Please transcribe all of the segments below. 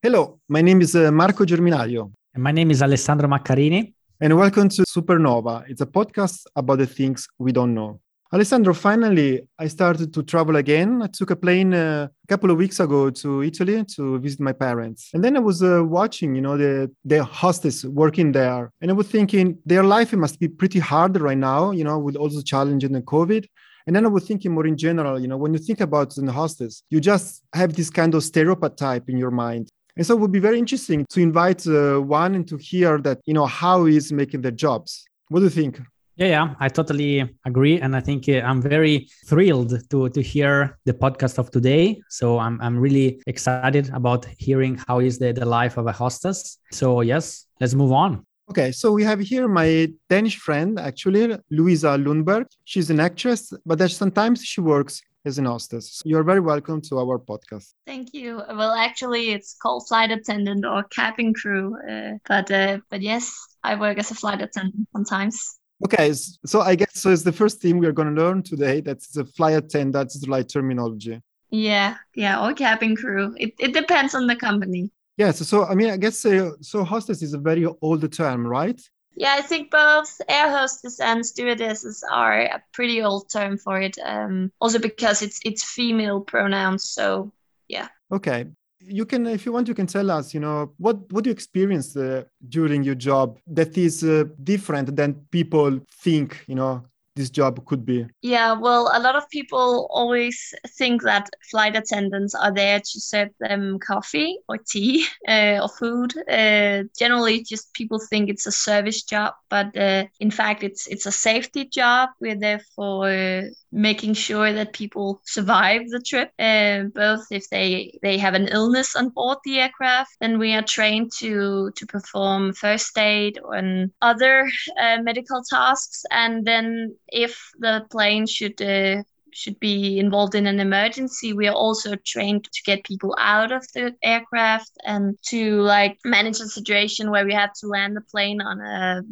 Hello, my name is uh, Marco Germinario. And my name is Alessandro Maccarini. And welcome to Supernova. It's a podcast about the things we don't know. Alessandro, finally, I started to travel again. I took a plane uh, a couple of weeks ago to Italy to visit my parents. And then I was uh, watching, you know, the, the hostess working there. And I was thinking their life must be pretty hard right now, you know, with all the challenges and COVID. And then I was thinking more in general, you know, when you think about the hostess, you just have this kind of stereotype in your mind. And so it would be very interesting to invite uh, one and to hear that, you know, how he's making their jobs. What do you think? Yeah, yeah, I totally agree, and I think uh, I'm very thrilled to to hear the podcast of today. So I'm I'm really excited about hearing how is the the life of a hostess. So yes, let's move on. Okay, so we have here my Danish friend, actually, Louisa Lundberg. She's an actress, but sometimes she works as an hostess. You're very welcome to our podcast. Thank you. Well, actually, it's called flight attendant or cabin crew, uh, but uh, but yes, I work as a flight attendant sometimes. Okay, so I guess so. It's the first thing we are going to learn today. That's the flight attendant. That's the like terminology. Yeah, yeah, or cabin crew. It it depends on the company. Yes, so I mean, I guess uh, so. Hostess is a very old term, right? Yeah, I think both air hostess and stewardesses are a pretty old term for it. Um, also because it's it's female pronouns. So yeah. Okay, you can if you want you can tell us you know what what do you experience uh, during your job that is uh, different than people think you know this job could be? Yeah, well, a lot of people always think that flight attendants are there to serve them coffee or tea uh, or food. Uh, generally, just people think it's a service job, but uh, in fact, it's it's a safety job. We're there for uh, making sure that people survive the trip, uh, both if they they have an illness on board the aircraft, then we are trained to to perform first aid and other uh, medical tasks, and then if the plane should uh, should be involved in an emergency we are also trained to get people out of the aircraft and to like manage a situation where we have to land the plane on a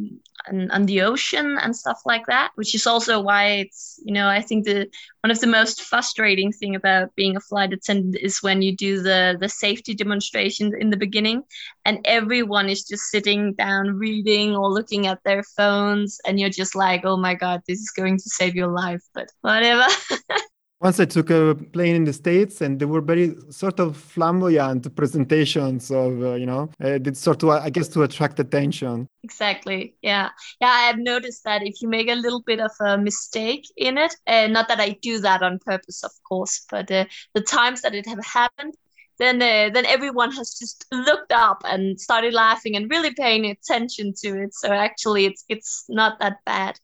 on, on the ocean and stuff like that which is also why it's you know i think the one of the most frustrating thing about being a flight attendant is when you do the the safety demonstrations in the beginning and everyone is just sitting down reading or looking at their phones and you're just like oh my god this is going to save your life but whatever Once I took a plane in the States and there were very sort of flamboyant presentations of, uh, you know, uh, did sort of, I guess, to attract attention. Exactly. Yeah. Yeah. I have noticed that if you make a little bit of a mistake in it, uh, not that I do that on purpose, of course, but uh, the times that it have happened, then uh, then everyone has just looked up and started laughing and really paying attention to it. So actually, it's it's not that bad.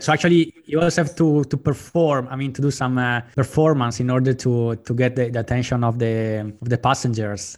So actually, you also have to to perform. I mean, to do some uh, performance in order to to get the, the, attention of the of the passengers.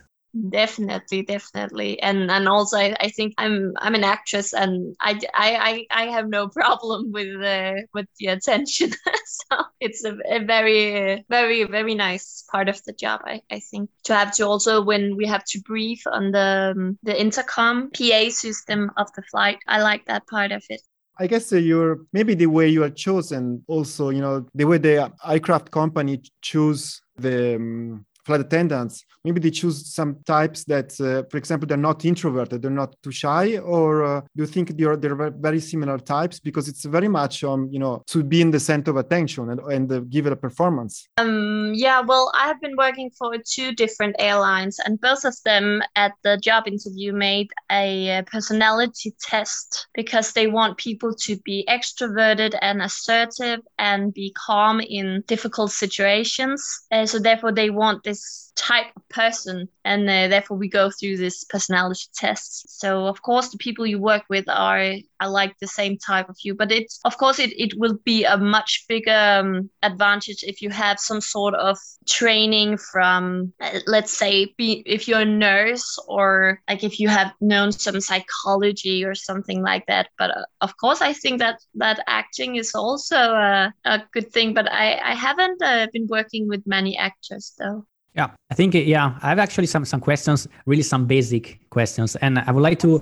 Definitely, definitely, and and also I, I think I'm I'm an actress, and I I I, have no problem with the with the attention. so it's a, a very very very nice part of the job. I, I think to have to also when we have to brief on the the intercom PA system of the flight. I like that part of it. I guess you're maybe the way you are chosen also, you know, the way the aircraft company choose the um, flight attendants maybe they choose some types that uh, for example they're not introverted they're not too shy or uh, do you think they're, they're very similar types? Because it's very much um you know to be in the center of attention and, and uh, give it a performance. Um yeah well i have been working for two different airlines and both of them at the job interview made a uh, personality test because they want people to be extroverted and assertive and be calm in difficult situations. So therefore they want this type of person and uh, therefore we go through this personality tests. So of course the people you work with are I like the same type of you but it's of course it, it will be a much bigger um, advantage if you have some sort of training from uh, let's say be if you're a nurse or like if you have known some psychology or something like that. But uh, of course I think that that acting is also a, a good thing but I I haven't uh, been working with many actors though yeah, I think yeah, I have actually some some questions, really some basic questions, and I would like to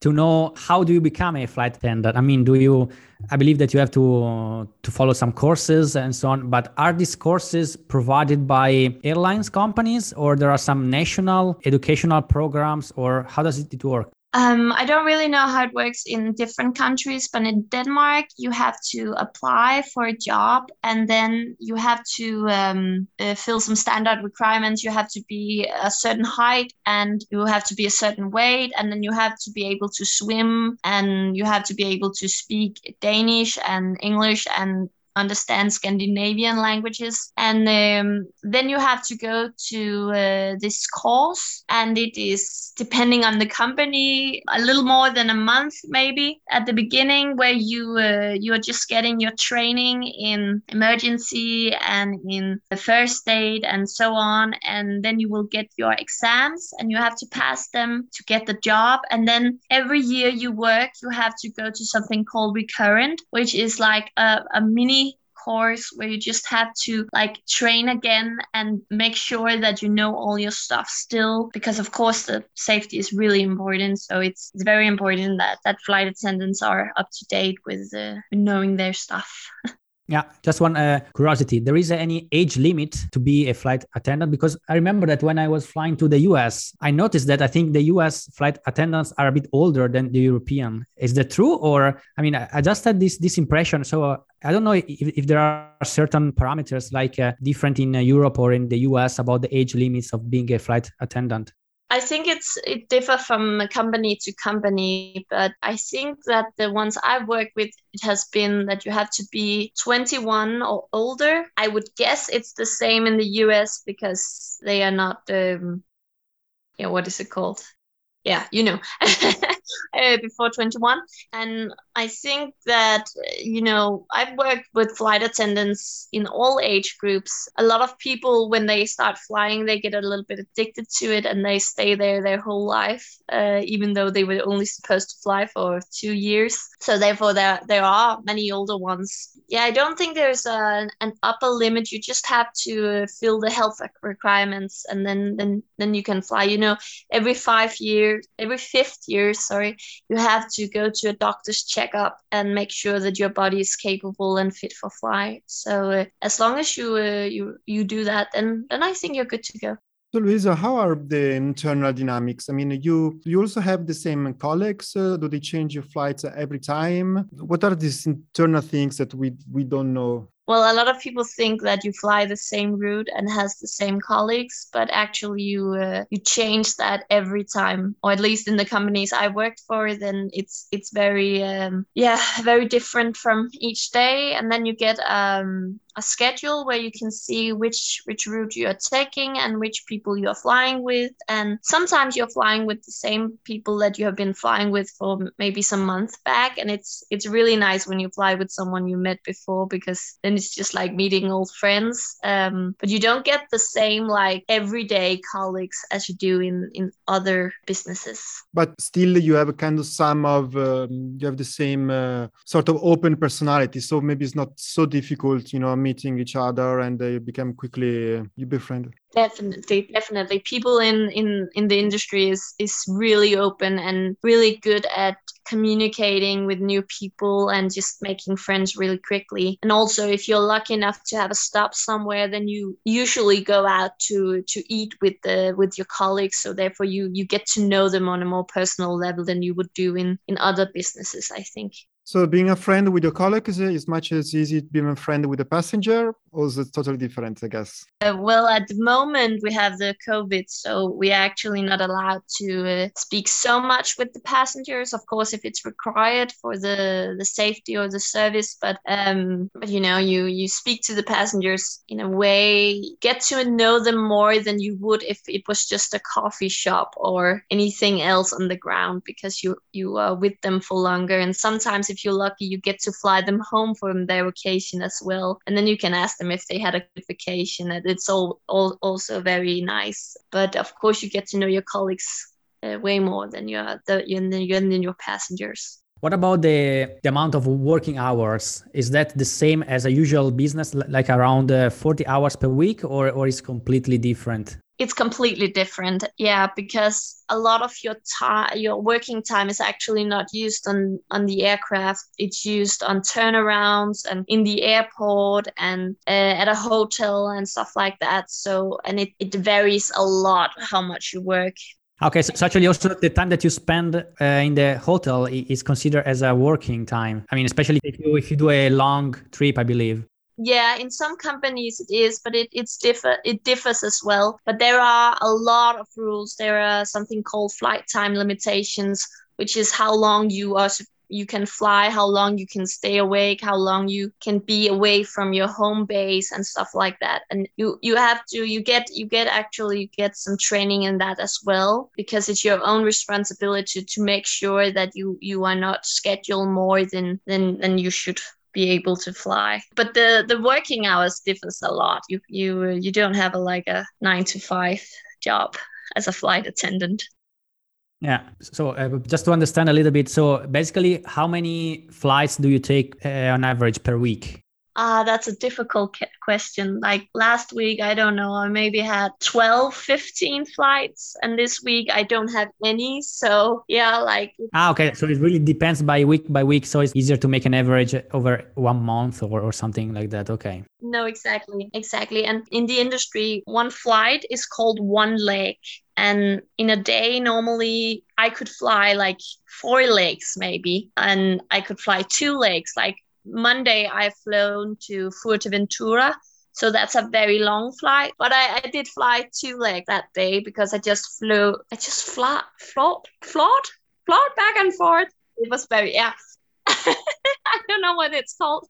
to know how do you become a flight attendant. I mean, do you? I believe that you have to to follow some courses and so on. But are these courses provided by airlines companies, or there are some national educational programs, or how does it work? Um, I don't really know how it works in different countries, but in Denmark, you have to apply for a job and then you have to um, uh, fill some standard requirements. You have to be a certain height and you have to be a certain weight, and then you have to be able to swim and you have to be able to speak Danish and English and understand Scandinavian languages. And um, then you have to go to uh, this course, and it is depending on the company, a little more than a month maybe at the beginning, where you uh, you are just getting your training in emergency and in the first aid and so on, and then you will get your exams, and you have to pass them to get the job. And then every year you work, you have to go to something called recurrent, which is like a, a mini course where you just have to like train again and make sure that you know all your stuff still because of course the safety is really important. So it's, it's very important that that flight attendants are up to date with uh, knowing their stuff Yeah, just one uh, curiosity. There is any age limit to be a flight attendant? Because I remember that when I was flying to the US, I noticed that I think the US flight attendants are a bit older than the European. Is that true? Or, I mean, I just had this, this impression. So uh, I don't know if, if there are certain parameters like uh, different in Europe or in the US about the age limits of being a flight attendant. I think it's it differ from company to company, but I think that the ones I've worked with, it has been that you have to be 21 or older. I would guess it's the same in the US because they are not um, yeah, what is it called? Yeah, you know. uh, before 21. And I think that, you know, I've worked with flight attendants in all age groups. A lot of people, when they start flying, they get a little bit addicted to it and they stay there their whole life, uh, even though they were only supposed to fly for two years. So therefore, there, there are many older ones. Yeah, I don't think there's a, an upper limit. You just have to fill the health requirements and then, then, then you can fly. You know, every five years, every fifth year, sorry, sorry, you have to go to a doctor's checkup and make sure that your body is capable and fit for flight. So uh, as long as you uh, you you do that, then then I think you're good to go. So, Louisa, how are the internal dynamics? I mean, you you also have the same colleagues. Uh, do they change your flights every time? What are these internal things that we we don't know? Well a lot of people think that you fly the same route and has the same colleagues but actually you uh, you change that every time or at least in the companies i worked for then it's it's very um, yeah very different from each day. And then you get um, a schedule where you can see which which route you are taking and which people you are flying with. And sometimes you're flying with the same people that you have been flying with for maybe some months back. And it's it's really nice when you fly with someone you met before because then it's just like meeting old friends. Um, but you don't get the same like everyday colleagues as you do in in other businesses. But still you have a kind of some of um, you have the same uh, sort of open personality. So maybe it's not so difficult you know meeting each other and they become quickly uh, you befriend definitely definitely. People in in in the industry is is really open and really good at communicating with new people and just making friends really quickly. And also if you're lucky enough to have a stop somewhere then you usually go out to to eat with the with your colleagues. So therefore you you get to know them on a more personal level than you would do in in other businesses i think so being a friend with your colleagues is much as easy to be a friend with a passenger, or is it totally different, I guess? Uh, well, at the moment we have the COVID, so we are actually not allowed to uh, speak so much with the passengers. Of course, if it's required for the the safety or the service, but um, but you know, you you speak to the passengers in a way, get to know them more than you would if it was just a coffee shop or anything else on the ground, because you you are with them for longer, and sometimes if if you're lucky, you get to fly them home from their vacation as well. And then you can ask them if they had a good vacation. It's all, all also very nice. But of course, you get to know your colleagues uh, way more than your, the, than your passengers. What about the, the amount of working hours? Is that the same as a usual business, like around uh, 40 hours per week, or, or is completely different? It's completely different. Yeah because a lot of your time your working time is actually not used on on the aircraft. It's used on turnarounds and in the airport and uh, at a hotel and stuff like that. So and it, it varies a lot how much you work. Okay, so, so, actually, also the time that you spend uh, in the hotel is considered as a working time. I mean, especially if you if you do a long trip, I believe yeah in some companies it is but it, it's differ it differs as well. But there are a lot of rules. There are something called flight time limitations which is how long you are you can fly how long you can stay awake how long you can be away from your home base and stuff like that. And you you have to you get you get actually you get some training in that as well because it's your own responsibility to make sure that you you are not scheduled more than than than you should be able to fly. But the the working hours differs a lot. You you you don't have a like a nine to five job as a flight attendant. Yeah. So uh, just to understand a little bit, so basically, how many flights do you take uh, on average per week? Ah, uh, that's a difficult question. Like last week, I don't know, I maybe had 12, 15 flights, and this week I don't have any. So, yeah, like. Ah, okay. So it really depends by week by week. So it's easier to make an average over one month or, or something like that. Okay. No, exactly. Exactly. And in the industry, one flight is called one leg. And in a day, normally I could fly like four legs, maybe, and I could fly two legs, like Monday I've flown to Fuerteventura. So that's a very long flight. But I, I did fly two legs that day because I just flew, I just flat, float, float, float back and forth. It was very, yeah. I don't know what it's called,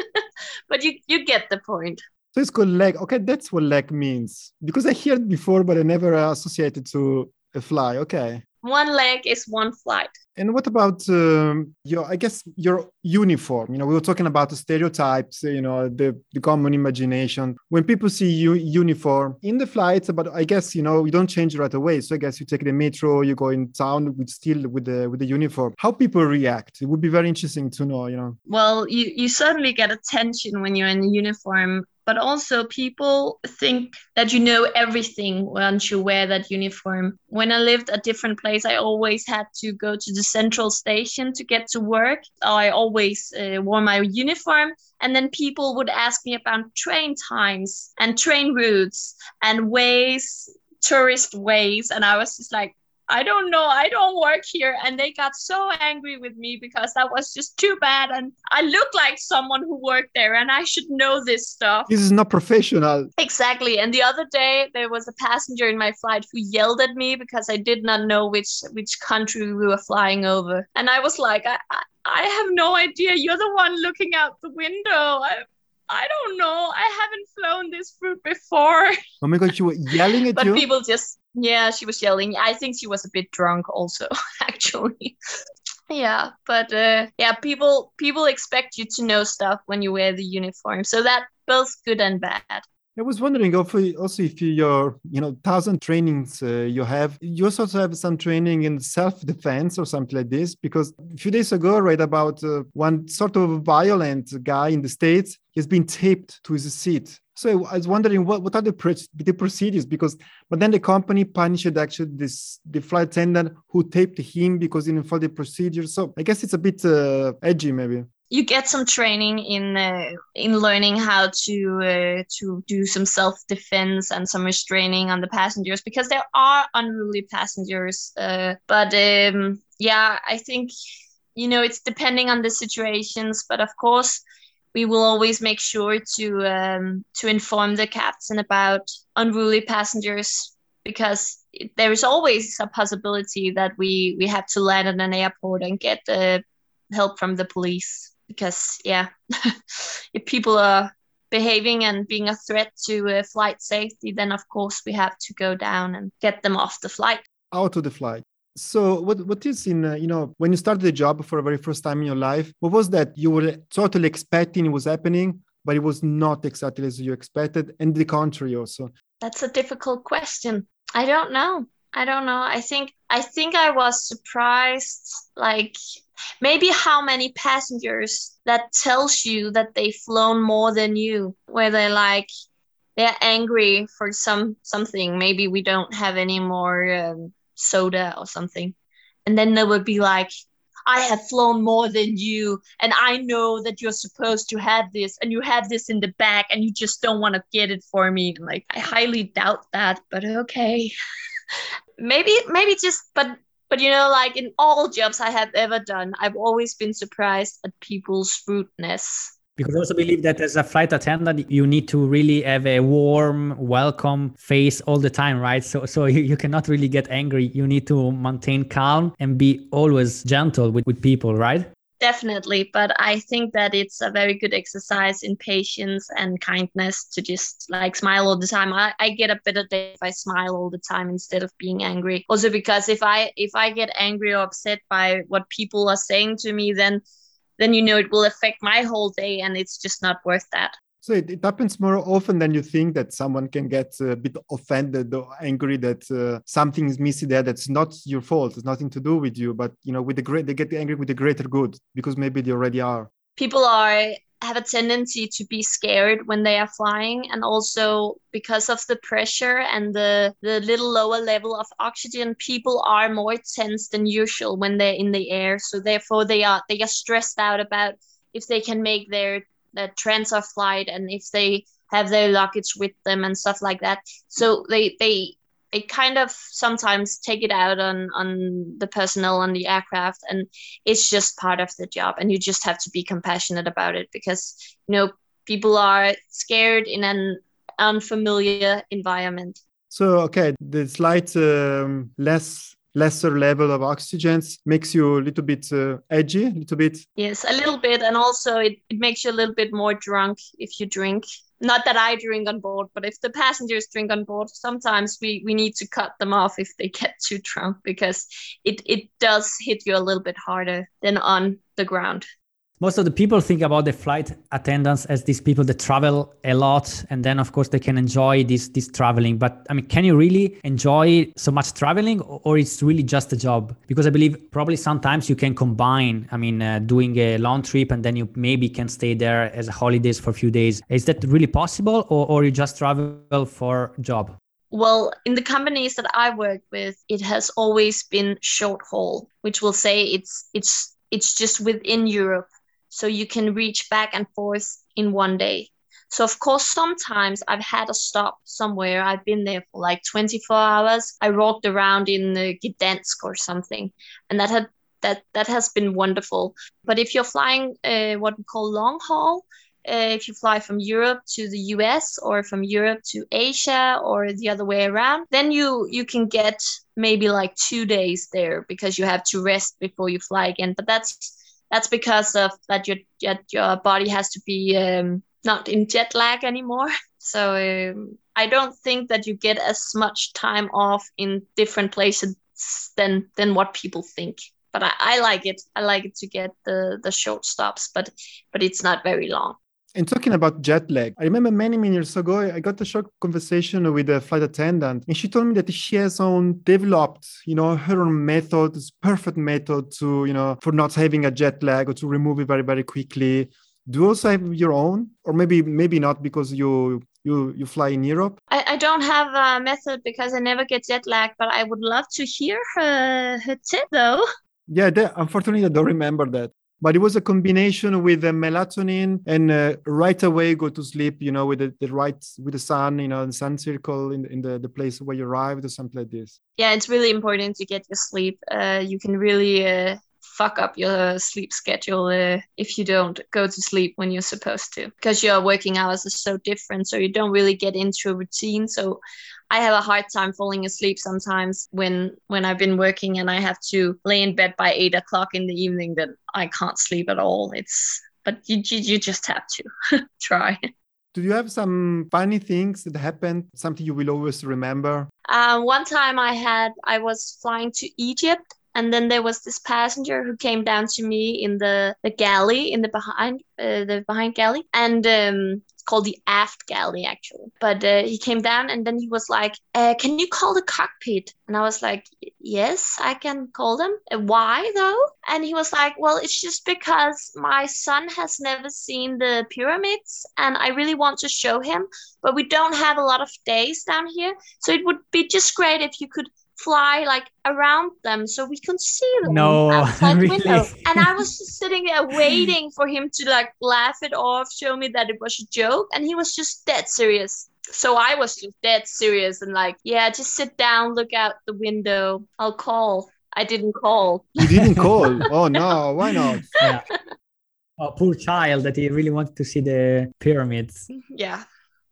but you, you get the point. So it's called leg. Okay, that's what leg means. Because I heard before, but I never associated to a fly. Okay one leg is one flight. And what about um, your, I guess, your uniform? You know, we were talking about the stereotypes, you know, the, the common imagination. When people see you uniform in the flights, but I guess, you know, you don't change right away. So I guess you take the metro, you go in town with still with the with the uniform. How people react? It would be very interesting to know, you know. Well, you, you certainly get attention when you're in the uniform but also people think that you know everything once you wear that uniform. When I lived a different place, I always had to go to the central station to get to work. I always uh, wore my uniform. And then people would ask me about train times and train routes and ways, tourist ways. And I was just like, I don't know. I don't work here. And they got so angry with me because that was just too bad. And I look like someone who worked there and I should know this stuff. This is not professional. Exactly. And the other day, there was a passenger in my flight who yelled at me because I did not know which, which country we were flying over. And I was like, I, I, I have no idea. You're the one looking out the window. I, I don't know. I haven't flown this route before. Oh my god, she was yelling at but you. But people just yeah, she was yelling. I think she was a bit drunk also, actually. yeah, but uh, yeah, people people expect you to know stuff when you wear the uniform. So that both good and bad. I was wondering also if your you know thousand trainings uh, you have, you also have some training in self defense or something like this. Because a few days ago, I read about uh, one sort of violent guy in the states. He's been taped to his seat. So I was wondering what, what are the, the procedures because but then the company punished actually this the flight attendant who taped him because he didn't follow the procedure. So I guess it's a bit uh, edgy maybe you get some training in uh, in learning how to uh, to do some self defense and some restraining on the passengers because there are unruly passengers. Uh, but um, yeah, I think you know it's depending on the situations. But of course, we will always make sure to um, to inform the captain about unruly passengers because there is always a possibility that we we have to land at an airport and get uh, help from the police because yeah if people are behaving and being a threat to uh, flight safety then of course we have to go down and get them off the flight. Out of the flight. So what what is in uh, you know when you started the job for the very first time in your life what was that you were totally expecting was happening but it was not exactly as you expected and the contrary also? That's a difficult question. I don't know. I don't know. I think i think i was surprised like maybe how many passengers that tells you that they've flown more than you where they're like they're angry for some something. Maybe we don't have any more um, soda or something, and then they would be like, I have flown more than you, and I know that you're supposed to have this, and you have this in the back, and you just don't want to get it for me. Like, I highly doubt that, but okay. maybe, maybe just, but, but you know, like in all jobs I have ever done, I've always been surprised at people's rudeness because I also believe that as a flight attendant, you need to really have a warm, welcome face all the time, right? So, so you, you cannot really get angry. You need to maintain calm and be always gentle with, with people, right? Definitely, but I think that it's a very good exercise in patience and kindness to just like smile all the time. I, I get a better day if I smile all the time instead of being angry. Also because if I if I get angry or upset by what people are saying to me, then then you know it will affect my whole day and it's just not worth that. So it, it happens more often than you think that someone can get a bit offended or angry that uh, something is missing there that's not your fault. It's nothing to do with you, but you know, with the great, they get angry with the greater good because maybe they already are. People are have a tendency to be scared when they are flying and also because of the pressure and the the little lower level of oxygen people are more tense than usual when they're in the air so therefore they are they are stressed out about if they can make their their transfer flight and if they have their luggage with them and stuff like that. So they they they kind of sometimes take it out on on the personnel on the aircraft and it's just part of the job and you just have to be compassionate about it because you know people are scared in an unfamiliar environment. So okay the slight um, less lesser level of oxygens makes you a little bit uh, edgy a little bit. Yes a little bit and also it, it makes you a little bit more drunk if you drink. Not that I drink on board, but if the passengers drink on board, sometimes we, we need to cut them off if they get too drunk because it, it does hit you a little bit harder than on the ground most of the people think about the flight attendants as these people that travel a lot and then of course they can enjoy this this traveling. But i mean can you really enjoy so much traveling or it's really just a job? Because i believe probably sometimes you can combine i mean uh, doing a long trip and then you maybe can stay there as a holidays for a few days. Is that really possible or, or you just travel for job? Well, in the companies that I work with, it has always been short haul, which will say it's it's it's just within Europe so you can reach back and forth in one day. So of course, sometimes I've had a stop somewhere. I've been there for like 24 hours. I walked around in uh, Gdansk or something, and that had that that has been wonderful. But if you're flying uh, what we call long haul, uh, if you fly from Europe to the US or from Europe to Asia or the other way around, then you you can get maybe like two days there because you have to rest before you fly again. But that's that's because of that your your body has to be um, not in jet lag anymore. So um, I don't think that you get as much time off in different places than than what people think. But I, I like it. I like it to get the the short stops, but but it's not very long. And talking about jet lag, I remember many, many years ago, I got a short conversation with a flight attendant, and she told me that she has own developed, you know, her own method, this perfect method to, you know, for not having a jet lag or to remove it very, very quickly. Do you also have your own, or maybe, maybe not because you you you fly in Europe? I, I don't have a method because I never get jet lag, but I would love to hear her her tip though. Yeah, that, unfortunately, I don't remember that but it was a combination with the melatonin and uh, right away go to sleep you know with the, the right with the sun you know the sun circle in, in the, the place where you arrived or something like this. Yeah it's really important to get your sleep. Uh, you can really uh, fuck up your sleep schedule uh, if you don't go to sleep when you're supposed to because your working hours are so different so you don't really get into a routine so I have a hard time falling asleep sometimes when when I've been working and I have to lay in bed by eight o'clock in the evening. Then I can't sleep at all. It's but you you just have to try. Do you have some funny things that happened? Something you will always remember? Uh, one time I had I was flying to Egypt and then there was this passenger who came down to me in the, the galley in the behind uh, the behind galley and um, it's called the aft galley actually. But uh, he came down and then he was like uh, can you call the cockpit? And i was like yes i can call them. Uh, why though? And he was like well it's just because my son has never seen the pyramids and i really want to show him but we don't have a lot of days down here. So it would be just great if you could fly like around them so we can see them no outside really window. And I was just sitting there waiting for him to like laugh it off, show me that it was a joke, and he was just dead serious. So I was just dead serious and like, yeah, just sit down, look out the window. I'll call. I didn't call. You didn't call. oh no, why not? yeah oh poor child that he really wanted to see the pyramids yeah.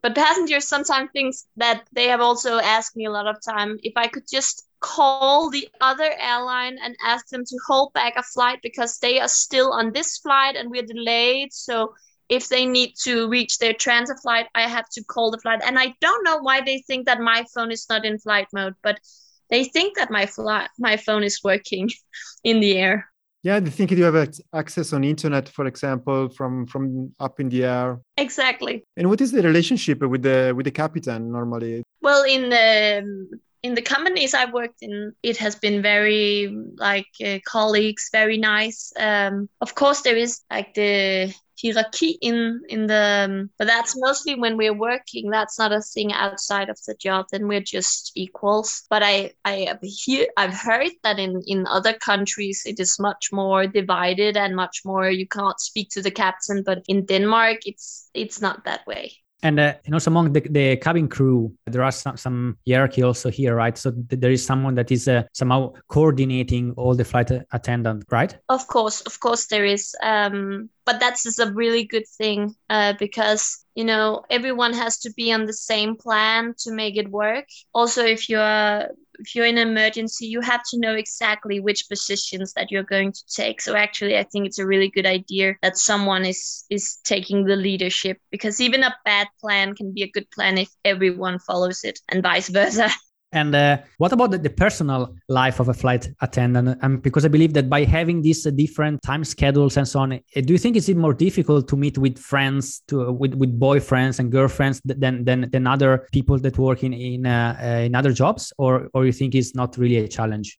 But passengers sometimes think that they have also asked me a lot of time if I could just call the other airline and ask them to hold back a flight because they are still on this flight and we're delayed. So if they need to reach their transit flight, I have to call the flight. And I don't know why they think that my phone is not in flight mode, but they think that my flight my phone is working in the air. Yeah, they think you have access on internet, for example, from from up in the air. Exactly. And what is the relationship with the with the captain normally? Well, in the in the companies I've worked in, it has been very like uh, colleagues, very nice. Um, of course, there is like the hierarchy in in the, um, but that's mostly when we're working. That's not a thing outside of the job. Then we're just equals. But I I hear I've heard that in in other countries it is much more divided and much more you can't speak to the captain. But in Denmark, it's it's not that way. And uh, and also among the, the cabin crew there are some, some hierarchy also here right so th- there is someone that is uh, somehow coordinating all the flight attendant right Of course, of course, there is. Um, but that's just a really good thing uh, because you know everyone has to be on the same plan to make it work. Also, if you're if you're in an emergency, you have to know exactly which positions that you're going to take. So actually, I think it's a really good idea that someone is is taking the leadership because even a bad plan can be a good plan if everyone follows it, and vice versa. And uh, what about the, the personal life of a flight attendant? Um, because I believe that by having these uh, different time schedules and so on, uh, do you think it's it more difficult to meet with friends, to with, with boyfriends and girlfriends than than, than other people that work in in, uh, uh, in other jobs, or or you think it's not really a challenge?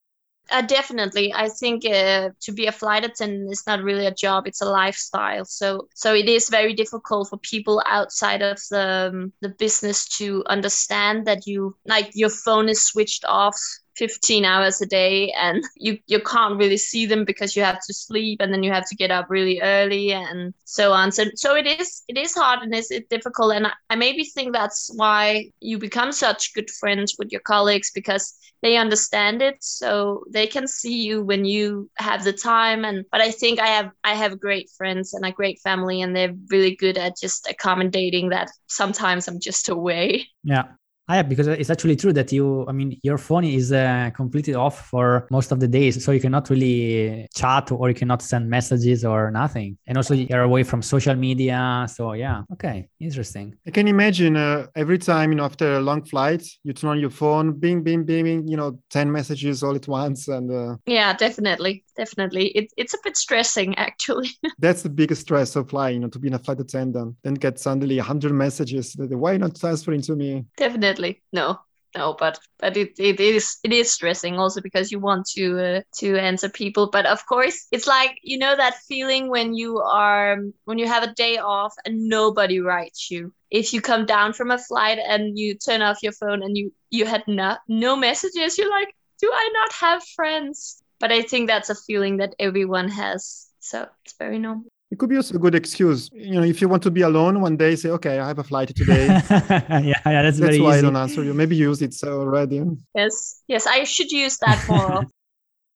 Uh, definitely, I think uh, to be a flight attendant is not really a job; it's a lifestyle. So, so it is very difficult for people outside of the um, the business to understand that you like your phone is switched off 15 hours a day and you you can't really see them because you have to sleep and then you have to get up really early and so on. So so it is it is hard and it's, difficult. And I, I maybe think that's why you become such good friends with your colleagues because they understand it. So they can see you when you have the time. And but i think i have i have great friends and a great family and they're really good at just accommodating that sometimes i'm just away. Yeah. Ah, yeah, because it's actually true that you, I mean, your phone is uh, completely off for most of the days. So you cannot really chat or you cannot send messages or nothing. And also you're away from social media. So yeah, okay, interesting. I can imagine uh, every time, you know, after a long flight, you turn on your phone, bing, bing, bing, you know, 10 messages all at once. And uh, yeah definitely definitely it, it's a bit stressing actually that's the biggest stress of flying, you know, to be in a flight attendant, then get suddenly 100 messages. that, Why not transferring to me? definitely no no but but it, it is it is stressing also because you want to uh, to answer people. But of course it's like you know that feeling when you are when you have a day off and nobody writes you. If you come down from a flight and you turn off your phone and you you had no no messages you're like do i not have friends? But i think that's a feeling that everyone has. So it's very normal It could be also a good excuse. You know, if you want to be alone one day, say, okay, I have a flight today. yeah, yeah, that's, That's very why I don't answer you. Maybe use it so already. yes yes i should use that more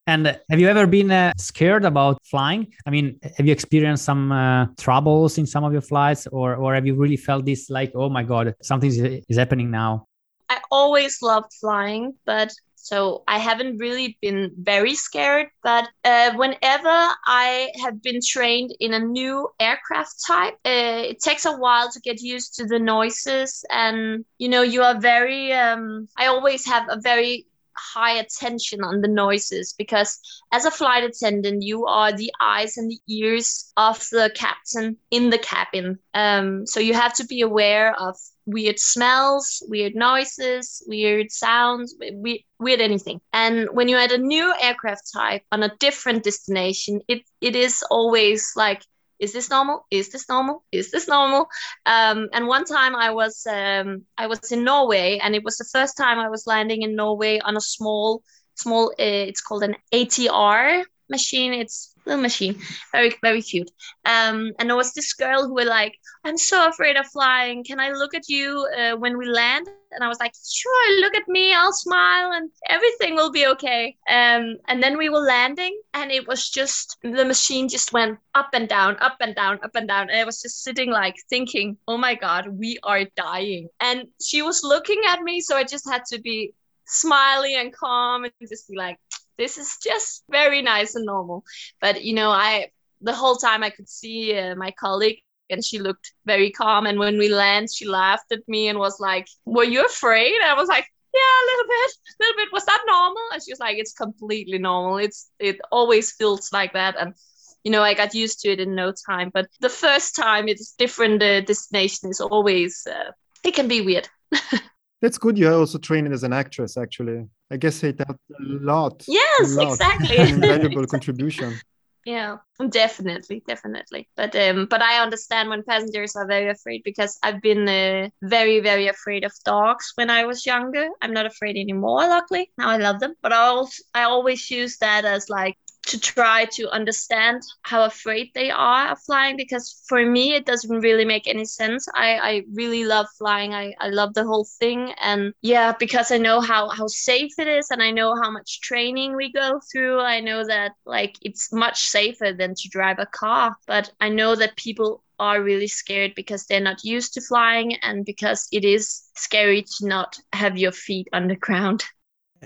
And uh, have you ever been uh, scared about flying? I mean, have you experienced some uh, troubles in some of your flights, or or have you really felt this like, oh my god, something is, is happening now? I always loved flying, but so I haven't really been very scared. But uh, whenever I have been trained in a new aircraft type, uh, it takes a while to get used to the noises, and you know, you are very. Um, I always have a very high attention on the noises because as a flight attendant, you are the eyes and the ears of the captain in the cabin. Um, so you have to be aware of weird smells, weird noises, weird sounds, weird, weird anything. And when you're at a new aircraft type on a different destination, it it is always like is this normal? Is this normal? Is this normal? Um, and one time i was um, i was in norway and it was the first time i was landing in norway on a small small uh, it's called an atr machine. It's little machine, very very cute. Um, and there was this girl who was like, "I'm so afraid of flying. Can I look at you uh, when we land?" And I was like, "Sure, look at me. I'll smile, and everything will be okay." Um, and then we were landing, and it was just the machine just went up and down, up and down, up and down, and I was just sitting like thinking, "Oh my god, we are dying." And she was looking at me, so I just had to be smiley and calm and just be like this is just very nice and normal. But you know, I the whole time I could see uh, my colleague and she looked very calm. And when we land, she laughed at me and was like, "Were you afraid?" I was like, "Yeah, a little bit, a little bit. Was that normal?" And she was like, "It's completely normal. It's it always feels like that." And you know, I got used to it in no time. But the first time it's different uh, destination is always uh, it can be weird. That's good. You're also training as an actress, actually. I guess it helped a lot. Yes, a lot. exactly. An invaluable contribution. Yeah, definitely, definitely. But um, but I understand when passengers are very afraid because I've been uh, very, very afraid of dogs when I was younger. I'm not afraid anymore, luckily. Now I love them. But I also I always use that as like to try to understand how afraid they are of flying because for me it doesn't really make any sense. I, I really love flying. I, I love the whole thing. And yeah because i know how, how safe it is and i know how much training we go through i know that like it's much safer than to drive a car. But i know that people are really scared because they're not used to flying and because it is scary to not have your feet on the ground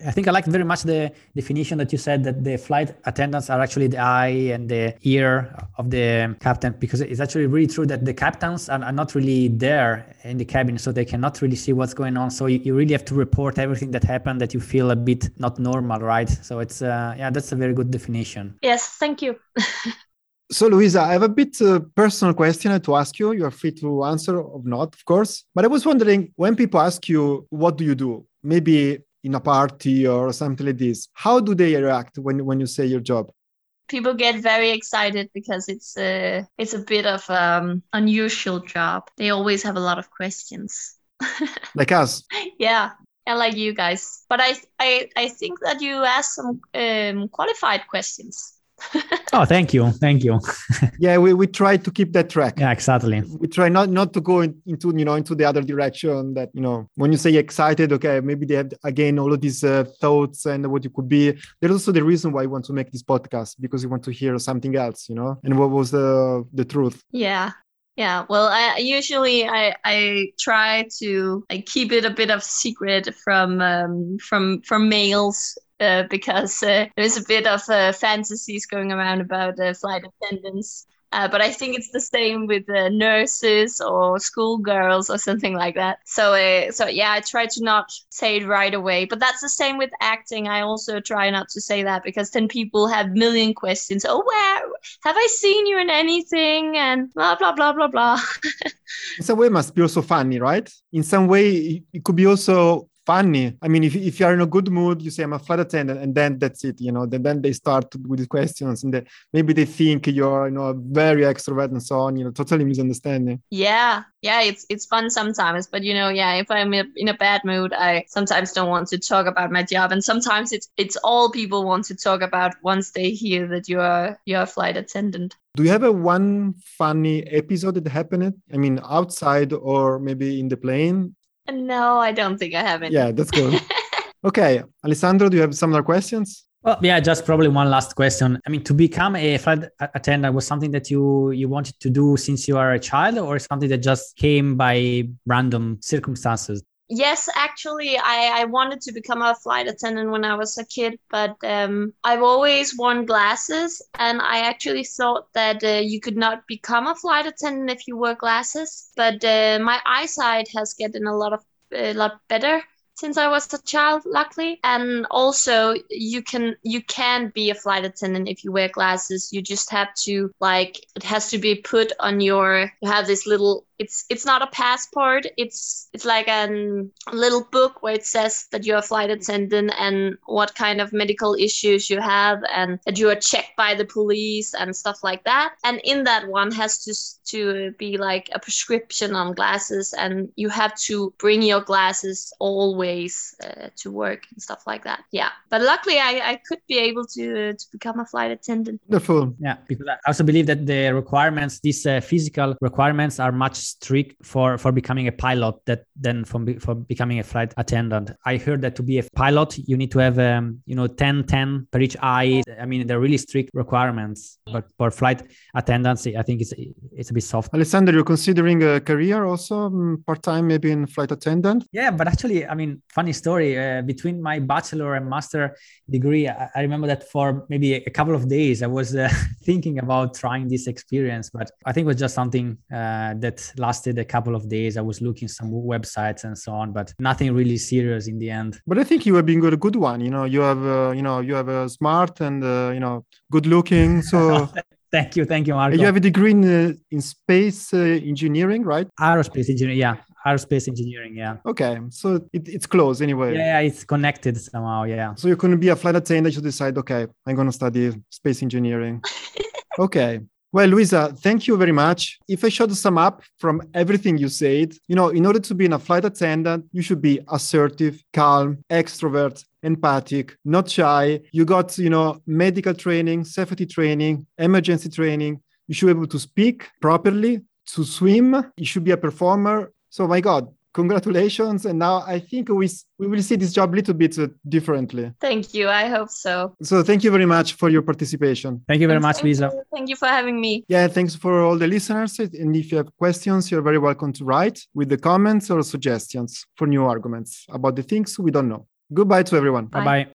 I think I like very much the definition that you said that the flight attendants are actually the eye and the ear of the captain, because it's actually really true that the captains are, are not really there in the cabin, so they cannot really see what's going on. So you, you really have to report everything that happened that you feel a bit not normal, right? So it's, uh, yeah, that's a very good definition. Yes, thank you. So, Louisa, I have a bit uh, personal question to ask you. You are free to answer or not, of course. But I was wondering when people ask you, what do you do? Maybe in a party or something like this. How do they react when when you say your job? People get very excited because it's a it's a bit of um unusual job. They always have a lot of questions. Like us. Yeah and like you guys. But i i i think that you ask some um, qualified questions oh, thank you, thank you. yeah, we, we try to keep that track. Yeah, exactly. We try not not to go in, into you know into the other direction. That you know when you say excited, okay, maybe they have again all of these uh, thoughts and what it could be. There's also the reason why I want to make this podcast because we want to hear something else, you know. And what was the the truth? Yeah, yeah, well, I usually I I try to I keep it a bit of secret from um, from from males uh, because uh, there's a bit of uh, fantasies going around about uh, flight attendants. Uh, but I think it's the same with uh, nurses or schoolgirls or something like that. So, uh, so yeah, I try to not say it right away. But that's the same with acting. I also try not to say that because then people have million questions. Oh, where have I seen you in anything? And blah blah blah blah blah. in some way, it must be also funny, right? In some way, it could be also funny. I mean, if, if you are in a good mood, you say, I'm a flight attendant, and then that's it, you know, then, then they start with the questions and they, maybe they think you're, you know, very extrovert and so on, you know, totally misunderstanding. Yeah. Yeah. It's, it's fun sometimes, but you know, yeah, if I'm in a bad mood, I sometimes don't want to talk about my job. And sometimes it's, it's all people want to talk about once they hear that you are, you're a flight attendant. Do you have a one funny episode that happened? I mean, outside or maybe in the plane no, I don't think I have any. Yeah, that's good. okay, Alessandro, do you have some other questions? Well, yeah, just probably one last question. I mean, to become a flight attendant was something that you you wanted to do since you are a child, or something that just came by random circumstances? Yes, actually, I, I wanted to become a flight attendant when I was a kid, but um, I've always worn glasses, and I actually thought that uh, you could not become a flight attendant if you wear glasses. But uh, my eyesight has gotten a lot of a lot better since I was a child, luckily. And also you can you can be a flight attendant if you wear glasses. You just have to like it has to be put on your you have this little it's it's not a passport. It's it's like a little book where it says that you're a flight attendant and what kind of medical issues you have and that you are checked by the police and stuff like that. And in that one has to to be like a prescription on glasses and you have to bring your glasses always uh, to work and stuff like that. Yeah. But luckily i i could be able to to become a flight attendant. Wonderful. Yeah. Because i also believe that the requirements these uh, physical requirements are much strict for for becoming a pilot that than from for becoming a flight attendant. I heard that to be a pilot, you need to have um, you know 10 10 per each eye. I mean, they're really strict requirements. But for flight attendants, I think it's it's a bit soft. Alessandro, you're considering a career also mm, part time, maybe in flight attendant. Yeah, but actually, I mean, funny story. Uh, between my bachelor and master degree, I, I, remember that for maybe a couple of days, I was uh, thinking about trying this experience, but I think it was just something uh, that lasted a couple of days. I was looking some websites and so on, but nothing really serious in the end. But I think you have been a good one. You know, you have uh, you know you have a smart and uh, you know good looking. So. thank you, thank you, Marco. You have a degree in, uh, in space uh, engineering, right? Aerospace engineering, yeah aerospace engineering yeah okay so it, it's close anyway yeah it's connected somehow yeah so you couldn't be a flight attendant you decide okay i'm going to study space engineering okay well, Louisa, thank you very much. If I should sum up from everything you said, you know, in order to be in a flight attendant, you should be assertive, calm, extrovert, empathic, not shy. You got, you know, medical training, safety training, emergency training. You should be able to speak properly, to swim. You should be a performer. So, my God, congratulations and now i think we we will see this job a little bit uh, differently. Thank you i hope so. So thank you very much for your participation. Thank you very much lisa. you. thank you for having me. Yeah thanks for all the listeners. And if you have questions you're very welcome to write with the comments or suggestions for new arguments about the things we don't know. Goodbye to everyone. Bye bye